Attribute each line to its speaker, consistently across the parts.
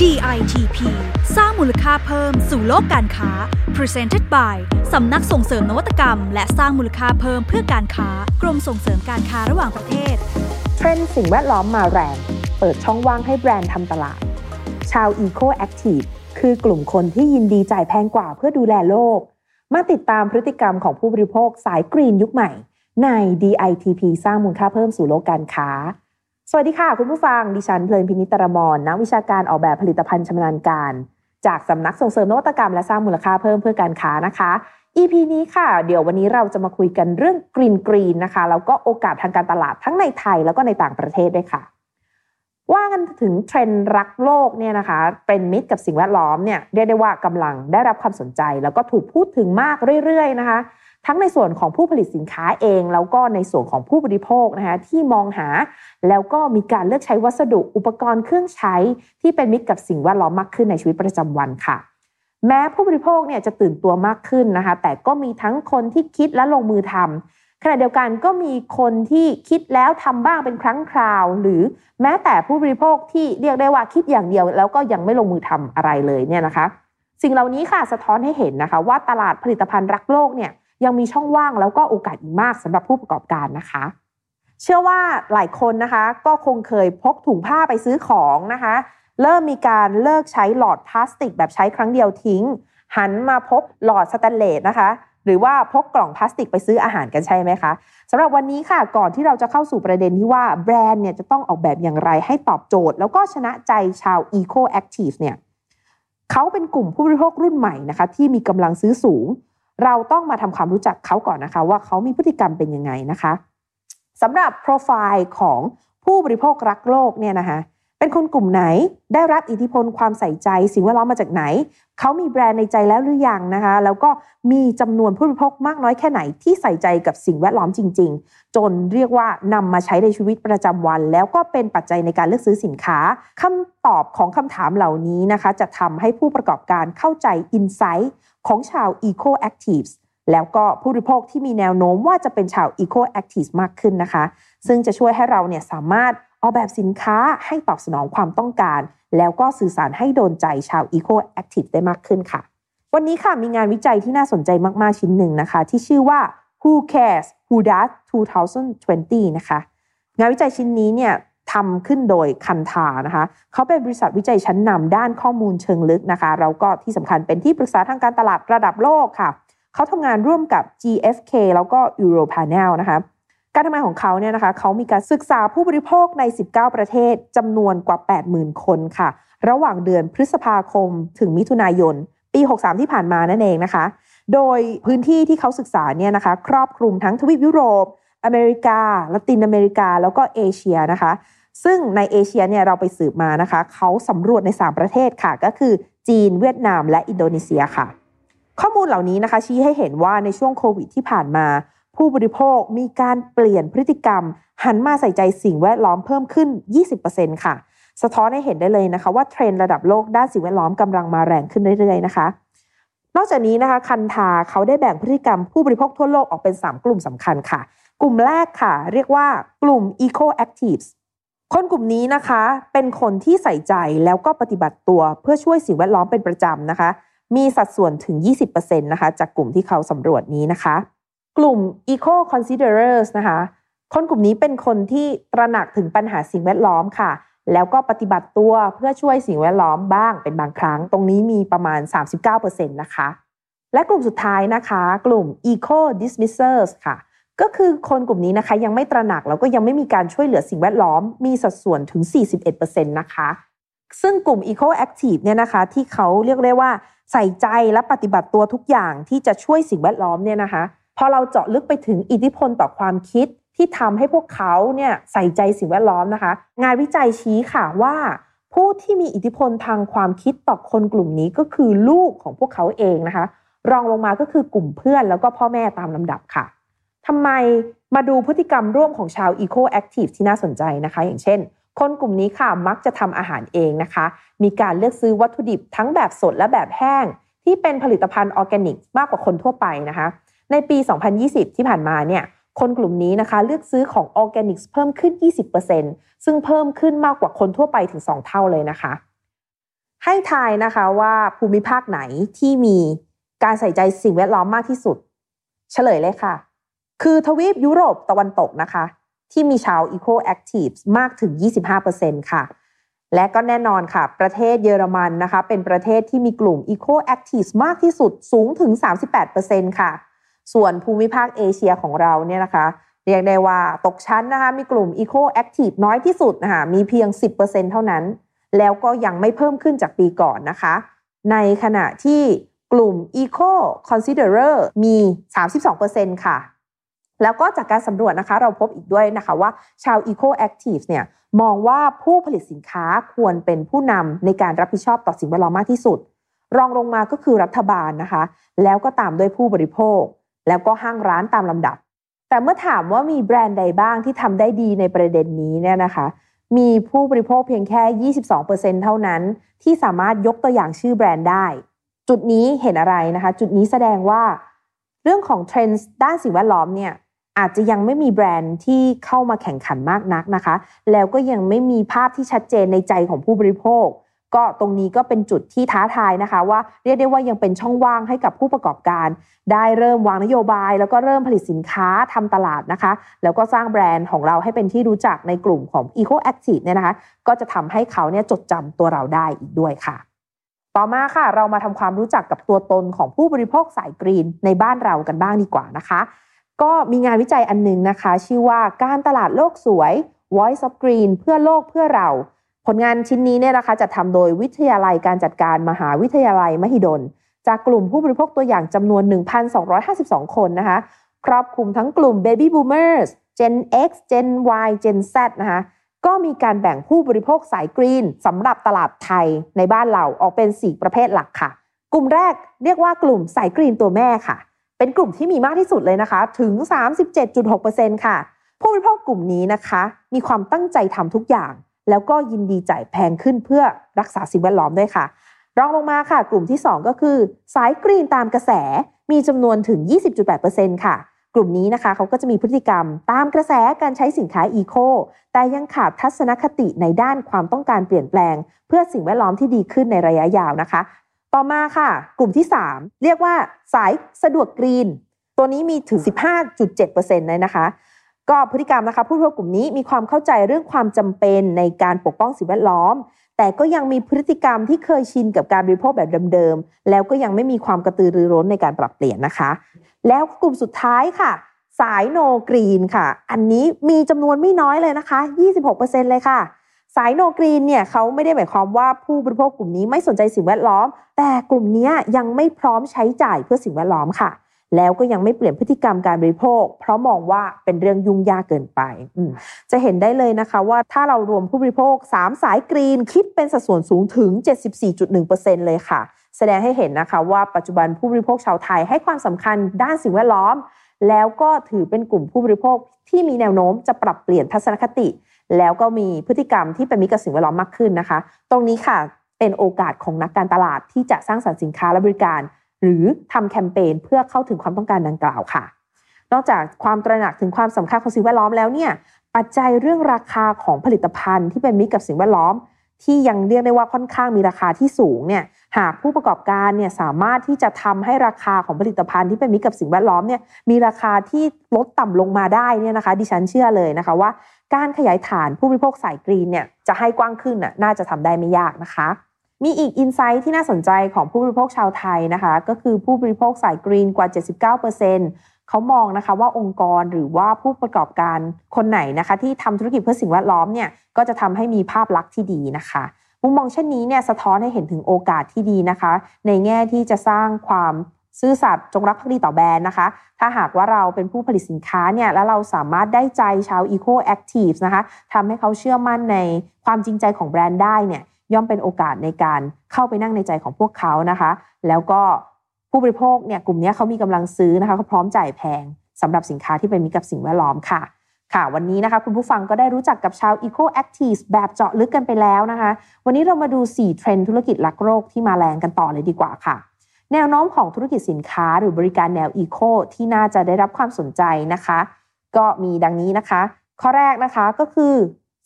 Speaker 1: DITP สร้างมูลค่าเพิ่มสู่โลกการค้า Presented by สำนักส่งเสริมนวัตกรรม และสร้างมูลค่าเพิ่มเพื่อการค้ากรมส่งเสริมการค้าระหว่างประเทศ
Speaker 2: เทรนด์สิ่งแวดล้อมมาแรง เปิดช่องว่างให้แบรนด์ทำตลาด ชาว Eco Active คือกลุ่มคนที่ยินดีจ่ายแพงกว่าเพื่อดูแลโลก มาติดตามพฤติกรรมของผู้บริโภคสายกรีนยุคใหม่ ใน DITP สร้างมูลค่าเพิ่มสู่โลกการค้า สวัสดีค่ะ คุณผู้ฟัง ดิฉันเพลินพินิตรมรนักวิชาการออกแบบผลิตภัณฑ์ชำนาญการ จากสำนักส่งเสริมนวัตกรรมและสร้างมูลค่าเพิ่มเพื่อการค้านะคะ EP นี้ค่ะ เดี๋ยววันนี้เราจะมาคุยกันเรื่องกรีนกรีนนะคะแล้วก็โอกาสทางการตลาดทั้งในไทยแล้วก็ในต่างประเทศด้วยค่ะ ว่ากันถึงเทรนด์รักโลกเนี่ยนะคะ เป็นมิตรกับสิ่งแวดล้อมเนี่ยเรียกได้ว่ากำลังได้รับความสนใจ แล้วก็ถูกพูดถึงมากเรื่อยๆนะคะ ทั้งในส่วนของผู้ผลิตสินค้าเอง แล้วก็ในส่วนของผู้บริโภคนะคะที่มองหา แล้วก็มีการเลือกใช้วัสดุอุปกรณ์เครื่องใช้ ที่เป็นมิตรกับสิ่งแวดล้อมมากขึ้นในชีวิตประจำวันค่ะ แม้ผู้บริโภคเนี่ยจะตื่นตัวมากขึ้นนะคะ แต่ก็มีทั้งคนที่คิดและลงมือทำขณะเดียวกันก็มีคนที่คิดแล้วทำบ้างเป็นครั้งคราว หรือแม้แต่ผู้บริโภคที่เรียกได้ว่าคิดอย่างเดียว แล้วก็ยังไม่ลงมือทำอะไรเลยเนี่ยนะคะ สิ่งเหล่านี้ค่ะสะท้อนให้เห็นนะคะ ว่าตลาดผลิตภัณฑ์รักโลกเนี่ย ยังมีช่องว่างแล้วก็โอกาสอีกมากสำหรับผู้ประกอบการนะคะ เชื่อว่าหลายคนนะคะ ก็คงเคยพกถุงผ้าไปซื้อของนะคะ เริ่มมีการเลิกใช้หลอดพลาสติก แบบใช้ครั้งเดียวทิ้ง หันมาพบหลอดสแตนเลสนะคะหรือว่าพกกล่องพลาสติกไปซื้ออาหารกันใช่ไหมคะสำหรับวันนี้ค่ะก่อนที่เราจะเข้าสู่ประเด็นที่ว่าแบรนด์เนี่ยจะต้องออกแบบอย่างไรให้ตอบโจทย์ แล้วก็ชนะใจชาว Eco Active เนี่ยเขาเป็นกลุ่มผู้บริโภครุ่นใหม่นะคะ ที่มีกำลังซื้อสูง เราต้องมาทำความรู้จักเขาก่อนนะคะ ว่าเขามีพฤติกรรมเป็นยังไงนะคะสำหรับโปรไฟล์ของผู้บริโภครักโลกเนี่ยนะคะเป็นคนกลุ่มไหนได้รับอิทธิพลความใส่ใจ สิ่งแวดล้อมมาจากไหน เขามีแบรนด์ในใจแล้วหรือยังนะคะ แล้วก็มีจำนวนผู้บริโภคมากน้อยแค่ไหนที่ใส่ใจกับสิ่งแวดล้อมจริง ๆ จนเรียกว่านำมาใช้ในชีวิตประจำวัน แล้วก็เป็นปัจจัยในการเลือกซื้อสินค้าคำตอบของคำถามเหล่านี้นะคะ จะทำให้ผู้ประกอบการเข้าใจอินไซต์ ของชาว Eco Actives แล้วก็ผู้บริโภคที่มีแนวโน้มว่าจะเป็นชาว Eco Actives มากขึ้นนะคะ ซึ่งจะช่วยให้เราเนี่ยสามารถออกแบบสินค้าให้ตอบสนองความต้องการ แล้วก็สื่อสารให้โดนใจชาว Eco Active ได้มากขึ้นค่ะ วันนี้ค่ะมีงานวิจัยที่น่าสนใจมากๆชิ้นหนึ่งนะคะ ที่ชื่อว่า Who Cares Who Does 2020 นะคะ งานวิจัยชิ้นนี้เนี่ย ทำขึ้นโดยคันทานะคะเขาเป็นบริษัทวิจัยชั้นนำด้านข้อมูลเชิงลึกนะคะแล้วก็ที่สำคัญเป็นที่ปรึกษาทางการตลาดระดับโลกค่ะเขาทำงานร่วมกับ GfK แล้วก็ Europanel นะคะการทำงานของเขาเนี่ยนะคะเขามีการศึกษาผู้บริโภคใน 19 ประเทศจำนวนกว่า 80,000 คนค่ะ ระหว่างเดือนพฤษภาคมถึงมิถุนายน ปี 63 ที่ผ่านมานั่นเองนะคะ โดยพื้นที่ที่เขาศึกษาเนี่ยนะคะ ครอบคลุมทั้งทวีปยุโรป อเมริกา ละตินอเมริกา แล้วก็เอเชียนะคะ ซึ่งในเอเชียเนี่ยเราไปสืบมานะคะเขาสำรวจใน 3 ประเทศค่ะ ก็คือจีนเวียดนามและอินโดนีเซียค่ะ ข้อมูลเหล่านี้นะคะชี้ให้เห็นว่าในช่วงโควิดที่ผ่านมา ผู้บริโภคมีการเปลี่ยนพฤติกรรม หันมาใส่ใจสิ่งแวดล้อมเพิ่มขึ้น 20%ค่ะ สะท้อนให้เห็นได้เลยนะคะ ว่าเทรนด์ระดับโลกด้านสิ่งแวดล้อมกำลังมาแรงขึ้นเรื่อยๆนะคะ นอกจากนี้นะคะคันทาเขาได้แบ่งพฤติกรรมผู้บริโภคทั่วโลกออกเป็น 3 กลุ่มสำคัญค่ะ กลุ่มแรกค่ะ เรียกว่ากลุ่ม Eco Actives คนกลุ่มนี้นะคะเป็นคนที่ใส่ใจแล้วก็ปฏิบัติตัวเพื่อช่วยสิ่งแวดล้อมเป็นประจำนะคะ มีสัดส่วนถึง 20%นะคะจากกลุ่มที่เขาสำรวจนี้นะคะ กลุ่ม Eco Considerers นะคะคนกลุ่มนี้เป็นคนที่ตระหนักถึงปัญหาสิ่งแวดล้อมค่ะ แล้วก็ปฏิบัติตัวเพื่อช่วยสิ่งแวดล้อมบ้างเป็นบางครั้ง ตรงนี้มีประมาณ 39%นะคะ และกลุ่มสุดท้ายนะคะ กลุ่ม Eco Dismissers ค่ะ ก็คือคนกลุ่มนี้นะคะยังไม่ตระหนักแล้วก็ยังไม่มีการช่วยเหลือสิ่งแวดล้อมมีสัดส่วนถึง 41%นะคะ ซึ่งกลุ่ม Eco Active เนี่ยนะคะที่เขาเรียกได้ว่าใส่ใจและปฏิบัติตัวทุกอย่างที่จะช่วยสิ่งแวดล้อมเนี่ยนะคะพอเราเจาะลึกไปถึงอิทธิพลต่อความคิดที่ทำให้พวกเขาเนี่ยใส่ใจสิ่งแวดล้อมนะคะ งานวิจัยชี้ค่ะว่าผู้ที่มีอิทธิพลทางความคิดต่อคนกลุ่มนี้ก็คือลูกของพวกเขาเองนะคะ รองลงมาก็คือกลุ่มเพื่อนแล้วก็พ่อแม่ตามลำดับค่ะ ถัดไปมาดูพฤติกรรมร่วมของชาว Eco Active ที่น่าสนใจนะคะ อย่างเช่น คนกลุ่มนี้ค่ะมักจะทำอาหารเองนะคะ มีการเลือกซื้อวัตถุดิบทั้งแบบสดและแบบแห้ง ที่เป็นผลิตภัณฑ์ออร์แกนิกมากกว่าคนทั่วไปนะคะ ในปี 2020 ที่ผ่านมาเนี่ยคนกลุ่มนี้นะคะเลือกซื้อของออร์แกนิกเพิ่มขึ้น 20%ซึ่งเพิ่มขึ้นมากกว่าคนทั่วไปถึง 2 เท่าเลยนะคะ ให้ทายนะคะว่าภูมิภาคไหนที่มีการใส่ใจสิ่งแวดล้อมมากที่สุด เฉลยเลยค่ะ คือทวีปยุโรปตะวันตกนะคะ ที่มีชาว Eco Active มากถึง 25%ค่ะ และก็แน่นอนค่ะ ประเทศเยอรมันนะคะ เป็นประเทศที่มีกลุ่ม Eco Active มากที่สุดสูงถึง 38%ค่ะ ส่วนภูมิภาคเอเชียของเราเนี่ยนะคะ เรียกได้ว่าตกชั้นนะคะ มีกลุ่ม Eco Active น้อยที่สุดนะคะมีเพียง 10%เท่านั้น แล้วก็ยังไม่เพิ่มขึ้นจากปีก่อนนะคะ ในขณะที่กลุ่ม Eco Considerer มี 32%ค่ะ แล้วก็จากการสำรวจนะคะ เราพบอีกด้วยนะคะว่าชาว Eco Active เนี่ยมองว่าผู้ผลิตสินค้าควรเป็นผู้นำในการรับผิดชอบต่อสิ่งแวดล้อมมากที่สุด รองลงมาก็คือรัฐบาลนะคะ แล้วก็ตามด้วยผู้บริโภค แล้วก็ห้างร้านตามลำดับ แต่เมื่อถามว่ามีแบรนด์ใดบ้างที่ทำได้ดีในประเด็นนี้เนี่ยนะคะมีผู้บริโภคเพียงแค่ 22%เท่านั้น ที่สามารถยกตัวอย่างชื่อแบรนด์ได้ จุดนี้เห็นอะไรนะคะ จุดนี้แสดงว่า เรื่องของเทรนด์ด้านสิ่งแวดล้อมเนี่ย อาจจะยังไม่มีแบรนด์ที่เข้ามาแข่งขันมากนักนะคะ แล้วก็ยังไม่มีภาพที่ชัดเจนในใจของผู้บริโภค ก็ตรงนี้ก็เป็นจุดที่ท้าทายนะคะ ว่าเรียกได้ว่ายังเป็นช่องว่างให้กับผู้ประกอบการ ได้เริ่มวางนโยบาย แล้วก็เริ่มผลิตสินค้าทำตลาดนะคะ แล้วก็สร้างแบรนด์ของเราให้เป็นที่รู้จักในกลุ่มของ Eco Active เนี่ยนะคะ ก็จะทำให้เขาเนี่ยจดจำตัวเราได้อีกด้วยค่ะต่อมาค่ะ เรามาทำความรู้จักกับตัวตนของผู้บริโภคสายกรีนในบ้านเรากันบ้างดีกว่านะคะ ก็มีงานวิจัยอันหนึงนะคะ ชื่อว่าการตลาดโลกสวย Voice of Green เพื่อโลกเพื่อเรา ผลงานชิ้นนี้เนี่ยนะคะจะทำโดยวิทยาลัยการจัดการมหาวิทยาลัยมหิดล จากกลุ่มผู้บริโภคตัวอย่างจำนวน 1,252 คนนะคะ ครอบคลุมทั้งกลุ่ม Baby Boomers Gen X Gen Y Gen Z นะคะก็มีการแบ่งผู้บริโภคสายกรีนสำหรับตลาดไทยในบ้านเราออกเป็น 4 ประเภทหลักค่ะ กลุ่มแรกเรียกว่ากลุ่มสายกรีนตัวแม่ค่ะ เป็นกลุ่มที่มีมากที่สุดเลยนะคะ ถึง 37.6%ค่ะ ผู้บริโภคกลุ่มนี้นะคะ มีความตั้งใจทำทุกอย่าง แล้วก็ยินดีจ่ายแพงขึ้นเพื่อรักษาสิ่งแวดล้อมด้วยค่ะ รองลงมาค่ะ กลุ่มที่ 2 ก็คือสายกรีนตามกระแส มีจำนวนถึง 20.8%ค่ะกลุ่มนี้นะคะเขาก็จะมีพฤติกรรมตามกระแสการใช้สินค้าอีโคแต่ยังขาดทัศนคติในด้านความต้องการเปลี่ยนแปลง เพื่อสิ่งแวดล้อมที่ดีขึ้นในระยะยาวนะคะ ต่อมาค่ะ กลุ่มที่ 3 เรียกว่าสายสะดวกกรีน ตัวนี้มีถึง 15.7%เลยนะคะ ก็พฤติกรรมนะคะผู้บริโภคกลุ่มนี้มีความเข้าใจเรื่องความจำเป็นในการปกป้องสิ่งแวดล้อม แต่ก็ยังมีพฤติกรรมที่เคยชินกับการบริโภคแบบเดิมๆ แล้วก็ยังไม่มีความกระตือรือร้นในการปรับเปลี่ยนนะคะ แล้วกลุ่มสุดท้ายค่ะ สายโนกรีนค่ะ อันนี้มีจำนวนไม่น้อยเลยนะคะ 26%เลยค่ะ สายโนกรีนเนี่ยเขาไม่ได้หมายความว่าผู้บริโภคกลุ่มนี้ไม่สนใจสิ่งแวดล้อม แต่กลุ่มนี้ยังไม่พร้อมใช้จ่ายเพื่อสิ่งแวดล้อมค่ะ แล้วก็ยังไม่เปลี่ยนพฤติกรรมการบริโภค เพราะมองว่าเป็นเรื่องยุ่งยากเกินไป จะเห็นได้เลยนะคะว่าถ้าเรารวมผู้บริโภค 3 สายกรีนคิดเป็นสัดส่วนสูงถึง 74.1%เลยค่ะ แสดงให้เห็นนะคะว่าปัจจุบันผู้บริโภคชาวไทยให้ความสำคัญด้านสิ่งแวดล้อม แล้วก็ถือเป็นกลุ่มผู้บริโภคที่มีแนวโน้มจะปรับเปลี่ยนทัศนคติ แล้วก็มีพฤติกรรมที่เป็นมิตรกับสิ่งแวดล้อมมากขึ้นนะคะ ตรงนี้ค่ะเป็นโอกาสของนักการตลาดที่จะสร้างสรรค์สินค้าและบริการ หรือทำแคมเปญเพื่อเข้าถึงความต้องการดังกล่าวค่ะ นอกจากความตระหนักถึงความสำคัญของสิ่งแวดล้อมแล้วเนี่ยปัจจัยเรื่องราคาของผลิตภัณฑ์ที่เป็นมิตรกับสิ่งแวดล้อม ที่ยังเรียกได้ว่าค่อนข้างมีราคาที่สูงเนี่ยหากผู้ประกอบการเนี่ยสามารถที่จะทำให้ราคาของผลิตภัณฑ์ที่เป็นมิตรกับสิ่งแวดล้อมเนี่ยมีราคาที่ลดต่ำลงมาได้เนี่ยนะคะ ดิฉันเชื่อเลยนะคะว่า การขยายฐานผู้บริโภคสายกรีนเนี่ยจะให้กว้างขึ้นน่ะน่าจะทำได้ไม่ยากนะคะ มีอีกอินไซต์ที่น่าสนใจของผู้บริโภคชาวไทยนะคะ ก็คือผู้บริโภคสายกรีนกว่า 79%เขามองนะคะว่าองค์กรหรือว่าผู้ประกอบการคนไหนนะคะ ที่ทำธุรกิจเพื่อสิ่งแวดล้อมเนี่ยก็จะทำให้มีภาพลักษณ์ที่ดีนะคะมุมมองเช่นนี้เนี่ยสะท้อนให้เห็นถึงโอกาสที่ดีนะคะ ในแง่ที่จะสร้างความซื่อสัตย์จงรักภักดีต่อแบรนด์นะคะ ถ้าหากว่าเราเป็นผู้ผลิตสินค้าเนี่ยแล้วเราสามารถได้ใจชาว Eco Active นะคะทำให้เขาเชื่อมั่นในความจริงใจของแบรนด์ได้เนี่ยย่อมเป็นโอกาสในการเข้าไปนั่งในใจของพวกเขานะคะ แล้วก็ ผู้บริโภคเนี่ยกลุ่มนี้เขามีกำลังซื้อนะคะเขาพร้อมจ่ายแพงสำหรับสินค้าที่เป็นมิตรกับสิ่งแวดล้อมค่ะ ค่ะ วันนี้นะคะคุณผู้ฟังก็ได้รู้จักกับชาว Eco Active แบบเจาะลึกกันไปแล้วนะคะ วันนี้เรามาดู 4 เทรนด์ธุรกิจรักโลกที่มาแรงกันต่อเลยดีกว่าค่ะ แนวโน้มของธุรกิจสินค้าหรือบริการแนว Eco ที่น่าจะได้รับความสนใจนะคะ ก็มีดังนี้นะคะ ข้อแรกนะคะก็คือ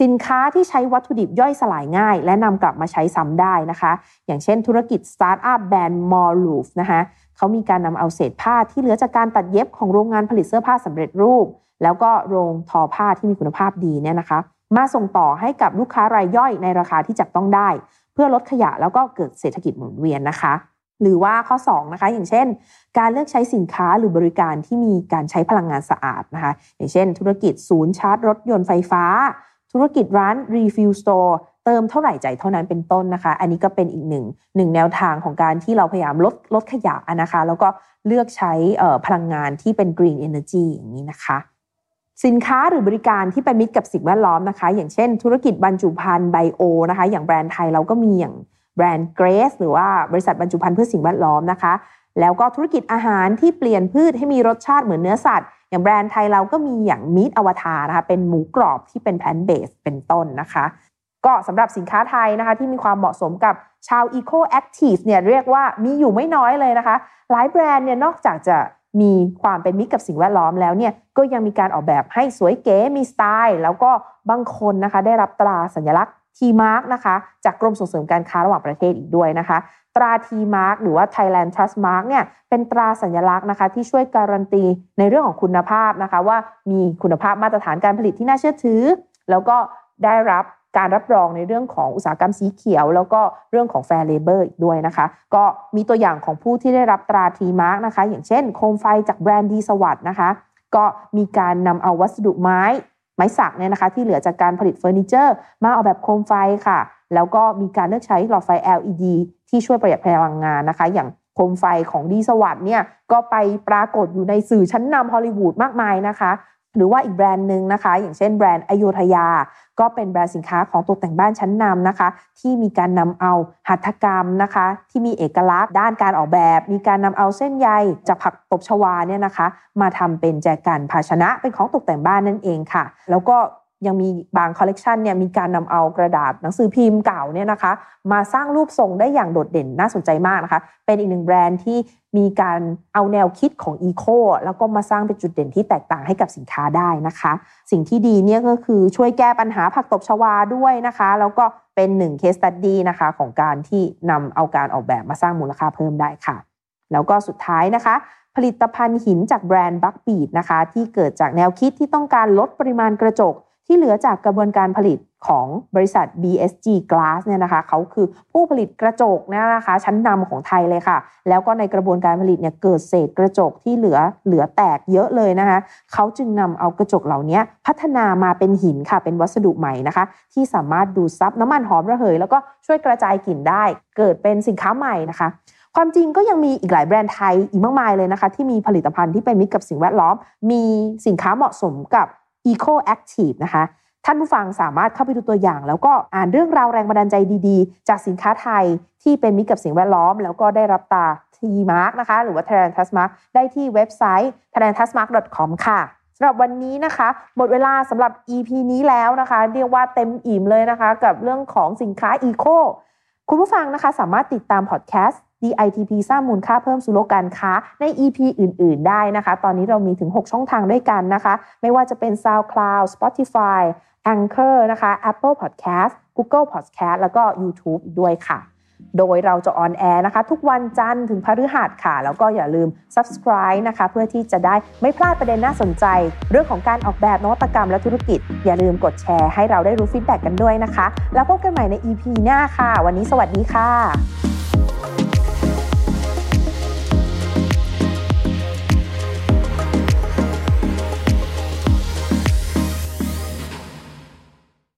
Speaker 2: สินค้าที่ใช้วัตถุดิบย่อยสลายง่าย และนำกลับมาใช้ซ้ำได้นะคะ อย่างเช่นธุรกิจสตาร์ทอัพแบรนด์ moreloop นะคะเขามีการนำเอาเศษผ้าที่เหลือจากการตัดเย็บของโรงงานผลิตเสื้อผ้าสำเร็จรูป แล้วก็โรงทอผ้าที่มีคุณภาพดีเนี่ยนะคะ มาส่งต่อให้กับลูกค้ารายย่อยในราคาที่จับต้องได้ เพื่อลดขยะแล้วก็เกิดเศรษฐกิจหมุนเวียนนะคะ หรือว่าข้อ2นะคะอย่างเช่น การเลือกใช้สินค้าหรือบริการที่มีการใช้พลังงานสะอาดนะคะ อย่างเช่น ธุรกิจศูนย์ชาร์จรถยนต์ไฟฟ้า ธุรกิจร้าน refill store เติมเท่าไหร่ใจเท่านั้นเป็นต้นนะคะ อันนี้ก็เป็นอีกหนึ่งหนึ่งแนวทางของการที่เราพยายามลดลดขยะนะคะ แล้วก็เลือกใช้พลังงานที่เป็น green energy อย่างนี้นะคะ สินค้าหรือบริการที่เป็นมิตรกับสิ่งแวดล้อมนะคะ อย่างเช่น ธุรกิจบรรจุภัณฑ์ไบโอนะคะ อย่างแบรนด์ไทยเราก็มีอย่างแบรนด์ Gracz หรือว่าบริษัทบรรจุภัณฑ์เพื่อสิ่งแวดล้อมนะคะ แล้วก็ธุรกิจอาหารที่เปลี่ยนพืชให้มีรสชาติเหมือนเนื้อสัตว์ อย่างแบรนด์ไทยเราก็มีอย่างมีดอวตารนะคะเป็นหมูกรอบที่เป็น plant-based เป็นต้นนะคะ ก็สำหรับสินค้าไทยนะคะที่มีความเหมาะสมกับชาว Eco Active เนี่ยเรียกว่ามีอยู่ไม่น้อยเลยนะคะ หลายแบรนด์เนี่ยนอกจากจะมีความเป็นมิตรกับสิ่งแวดล้อมแล้วเนี่ยก็ยังมีการออกแบบให้สวยเก๋มีสไตล์ แล้วก็บางคนนะคะได้รับตราสัญลักษณ์ T Mark นะคะ จากกรมส่งเสริมการค้าระหว่างประเทศอีกด้วยนะคะ ตรา T Mark หรือว่า Thailand Trust Mark เนี่ยเป็นตราสัญลักษณ์นะคะที่ช่วยการันตีในเรื่องของคุณภาพนะคะ ว่ามีคุณภาพมาตรฐานการผลิตที่น่าเชื่อถือ แล้วก็ได้รับการรับรองในเรื่องของอุตสาหกรรมสีเขียว แล้วก็เรื่องของ Fair Labor อีกด้วยนะคะ ก็มีตัวอย่างของผู้ที่ได้รับตรา T Mark นะคะ อย่างเช่น โคมไฟจากแบรนด์ดีสวัสด์นะคะ ก็มีการนำเอาวัสดุไม้ ไม้สักเนี่ยนะคะที่เหลือจากการผลิตเฟอร์นิเจอร์ มาออกแบบโคมไฟค่ะ แล้วก็มีการเลือกใช้หลอดไฟ LED ที่ช่วยประหยัดพลังงานนะคะ อย่างโคมไฟของดีสวัสด์เนี่ยก็ไปปรากฏอยู่ในสื่อชั้นนำฮอลลีวูดมากมายนะคะ หรือว่าอีกแบรนด์หนึ่งนะคะ อย่างเช่นแบรนด์อโยธยา ก็เป็นแบรนด์สินค้าของตกแต่งบ้านชั้นนำนะคะ ที่มีการนำเอาหัตถกรรมนะคะ ที่มีเอกลักษณ์ด้านการออกแบบ มีการนำเอาเส้นใยจากผักตบชวาเนี่ยนะคะ มาทำเป็นแจกันภาชนะเป็นของตกแต่งบ้านนั่นเองค่ะ แล้วก็ ยังมีบางคอลเลกชันเนี่ยมีการนำเอากระดาษหนังสือพิมพ์เก่าเนี่ยนะคะ มาสร้างรูปทรงได้อย่างโดดเด่นน่าสนใจมากนะคะ เป็นอีกหนึ่งแบรนด์ที่มีการเอาแนวคิดของ eco แล้วก็มาสร้างเป็นจุดเด่นที่แตกต่างให้กับสินค้าได้นะคะ สิ่งที่ดีเนี่ยก็คือช่วยแก้ปัญหาผักตบชวาด้วยนะคะ แล้วก็เป็นหนึ่ง case study นะคะของการที่นำเอาการออกแบบมาสร้างมูลค่าเพิ่มได้ค่ะ แล้วก็สุดท้ายนะคะ ผลิตภัณฑ์หินจากแบรนด์บัคบีดนะคะ ที่เกิดจากแนวคิดที่ต้องการลดปริมาณกระจก ที่เหลือจากกระบวนการผลิตของบริษัท BSG Glass เนี่ยนะคะเขาคือผู้ผลิตกระจกเนี่ยนะคะ ชั้นนำของไทยเลยค่ะ แล้วก็ในกระบวนการผลิตเนี่ยเกิดเศษกระจกที่เหลือเหลือแตกเยอะเลยนะคะเขาจึงนำเอากระจกเหล่านี้พัฒนามาเป็นหินค่ะ เป็นวัสดุใหม่นะคะ ที่สามารถดูดซับน้ำมันหอมระเหย แล้วก็ช่วยกระจายกลิ่นได้ เกิดเป็นสินค้าใหม่นะคะความจริงก็ยังมีอีกหลายแบรนด์ไทยอีกมากมายเลยนะคะ ที่มีผลิตภัณฑ์ที่เป็นมิตรกับสิ่งแวดล้อม มีสินค้าเหมาะสมกับ Eco Active นะคะท่านผู้ฟังสามารถเข้าไปดูตัวอย่าง แล้วก็อ่านเรื่องราวแรงบันดาลใจดีๆ จากสินค้าไทยที่เป็นมิตรกับสิ่งแวดล้อม แล้วก็ได้รับตา T Mark นะคะ หรือว่า Thailand Trust Mark ได้ที่เว็บไซต์ thailandtrustmark.com ค่ะสำหรับวันนี้นะคะ หมดเวลาสำหรับ EP นี้แล้วนะคะ เรียกว่าเต็มอิ่มเลยนะคะ กับเรื่องของสินค้า Eco คุณผู้ฟังนะคะสามารถติดตามพอดแคสต์ DITP สร้างมูลค่าเพิ่มสู่โลกการค้าใน EP อื่น ๆ ได้นะคะ ตอนนี้เรามีถึง 6 ช่องทางด้วยกันนะคะ ไม่ว่าจะเป็น SoundCloud Spotify Anchor นะคะ Apple Podcast Google Podcast แล้วก็ YouTube ด้วยค่ะ โดยเราจะ on air นะคะ ทุกวันจันทร์ถึงพฤหัสค่ะ แล้วก็อย่าลืม subscribe นะคะ เพื่อที่จะได้ไม่พลาดประเด็นน่าสนใจ เรื่องของการออกแบบนวัตกรรมและธุรกิจ อย่าลืมกดแชร์ให้เราได้รู้ feedback กันด้วยนะคะ แล้วพบกันใหม่ใน EP หน้าค่ะ วันนี้สวัสดีค่ะ